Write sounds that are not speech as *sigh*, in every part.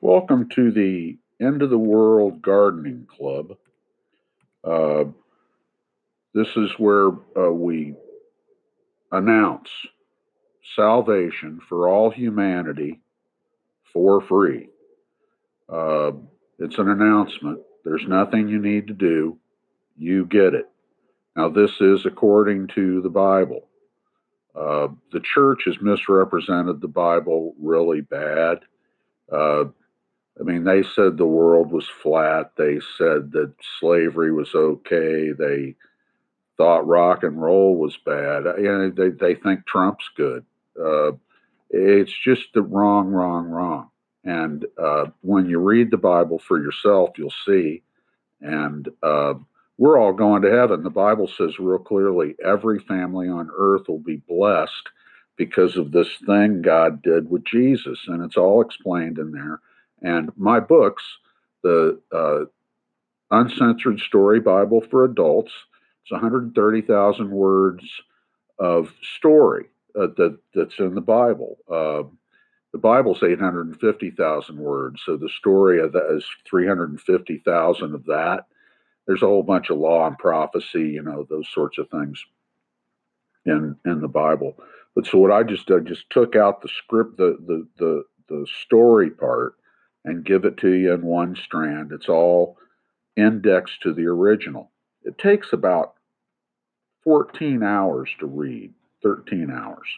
Welcome to the End of the World Gardening Club. Uh, this is where uh, we announce salvation for all humanity for free. Uh, it's an announcement. There's nothing you need to do. You get it. Now, this is according to the Bible. Uh, the church has misrepresented the Bible really bad. Uh, I mean, they said the world was flat. They said that slavery was okay. They thought rock and roll was bad. You know, they, they think Trump's good. Uh, it's just the wrong, wrong, wrong. And uh, when you read the Bible for yourself, you'll see. And uh, we're all going to heaven. The Bible says real clearly every family on earth will be blessed because of this thing God did with Jesus. And it's all explained in there. And my books, the uh, Uncensored Story Bible for Adults, it's 130,000 words of story uh, that, that's in the Bible. Uh, the Bible's 850,000 words, so the story of that is 350,000 of that. There's a whole bunch of law and prophecy, you know, those sorts of things in in the Bible. But so what I just I just took out the script, the the the the story part, and give it to you in one strand. It's all indexed to the original. It takes about 14 hours to read, 13 hours.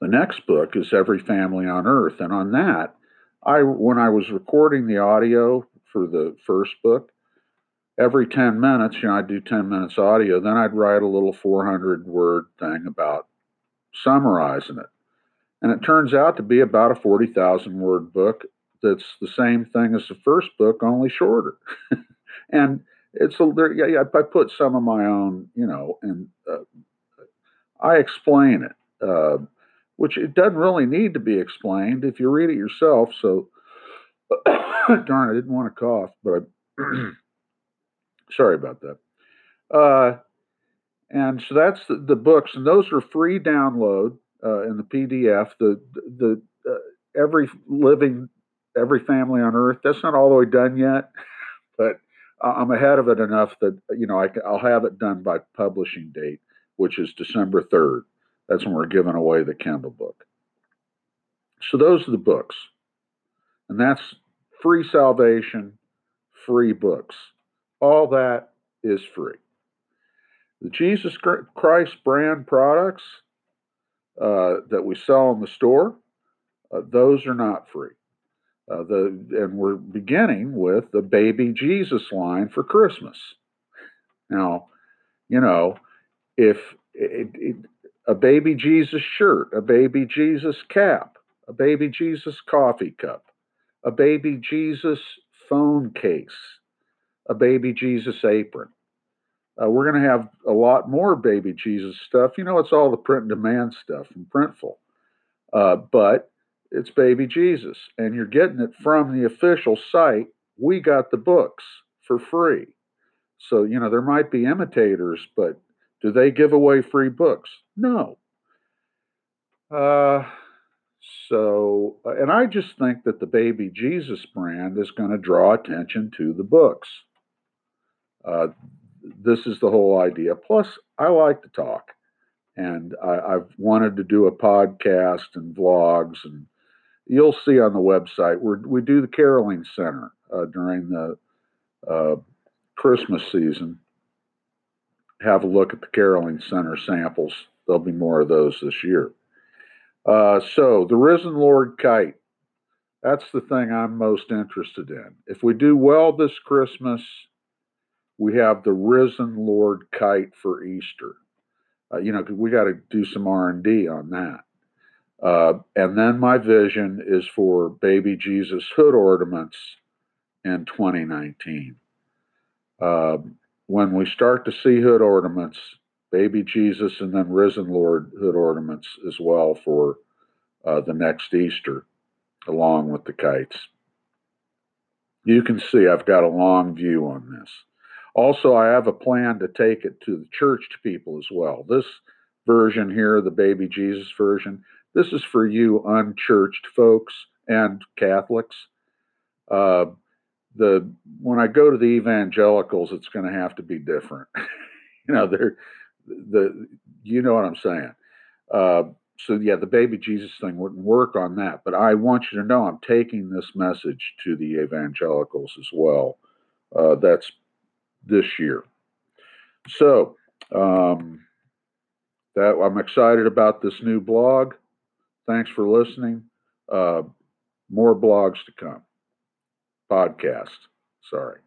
The next book is Every Family on Earth, and on that, I when I was recording the audio for the first book, every 10 minutes, you know, I'd do 10 minutes audio, then I'd write a little 400 word thing about summarizing it. And it turns out to be about a 40,000 word book that's the same thing as the first book, only shorter. *laughs* and it's a, there, yeah, I put some of my own, you know, and uh, I explain it, uh, which it doesn't really need to be explained if you read it yourself. So, *coughs* darn, I didn't want to cough, but I, *clears throat* sorry about that. Uh, and so that's the, the, books, and those are free download uh, in the PDF. The the uh, every living every family on earth. That's not all the way done yet, *laughs* but I'm ahead of it enough that you know I, will have it done by publishing date, which is December third. That's when we're giving away the Kindle book. So those are the books, and that's free salvation, free books. All that is free. The Jesus Christ brand products uh, that we sell in the store, uh, those are not free. Uh, the and we're beginning with the baby Jesus line for Christmas. Now, you know, if it, it, a baby Jesus shirt, a baby Jesus cap, a baby Jesus coffee cup, a baby Jesus phone case, a baby Jesus apron. Uh, we're going to have a lot more baby Jesus stuff. You know, it's all the print and demand stuff from Printful. Uh, but it's baby Jesus, and you're getting it from the official site. We got the books for free. So, you know, there might be imitators, but do they give away free books? No. Uh, so, and I just think that the baby Jesus brand is going to draw attention to the books. Uh, this is the whole idea. Plus, I like to talk, and I, have wanted to do a podcast and vlogs, and you'll see on the website we we do the caroling center uh, during the uh, Christmas season. Have a look at the caroling center samples. There'll be more of those this year. Uh, so the risen Lord kite. That's the thing I'm most interested in. If we do well this Christmas, we have the risen Lord kite for Easter. Uh, you know, we got to do some R and D on that. Uh, and then my vision is for baby Jesus hood ornaments in 2019. Uh, when we start to see hood ornaments, baby Jesus and then risen Lord hood ornaments as well for uh, the next Easter, along with the kites. You can see I've got a long view on this. Also, I have a plan to take it to the church to people as well. This version here, the baby Jesus version, this is for you unchurched folks and Catholics. Uh, the when I go to the evangelicals, it's going to have to be different. *laughs* you know, they're the you know what I'm saying. Uh, so yeah, the baby Jesus thing wouldn't work on that. But I want you to know I'm taking this message to the evangelicals as well. Uh, that's this year. So um, that I'm excited about this new blog. Thanks for listening. Uh, more blogs to come. Podcast. Sorry.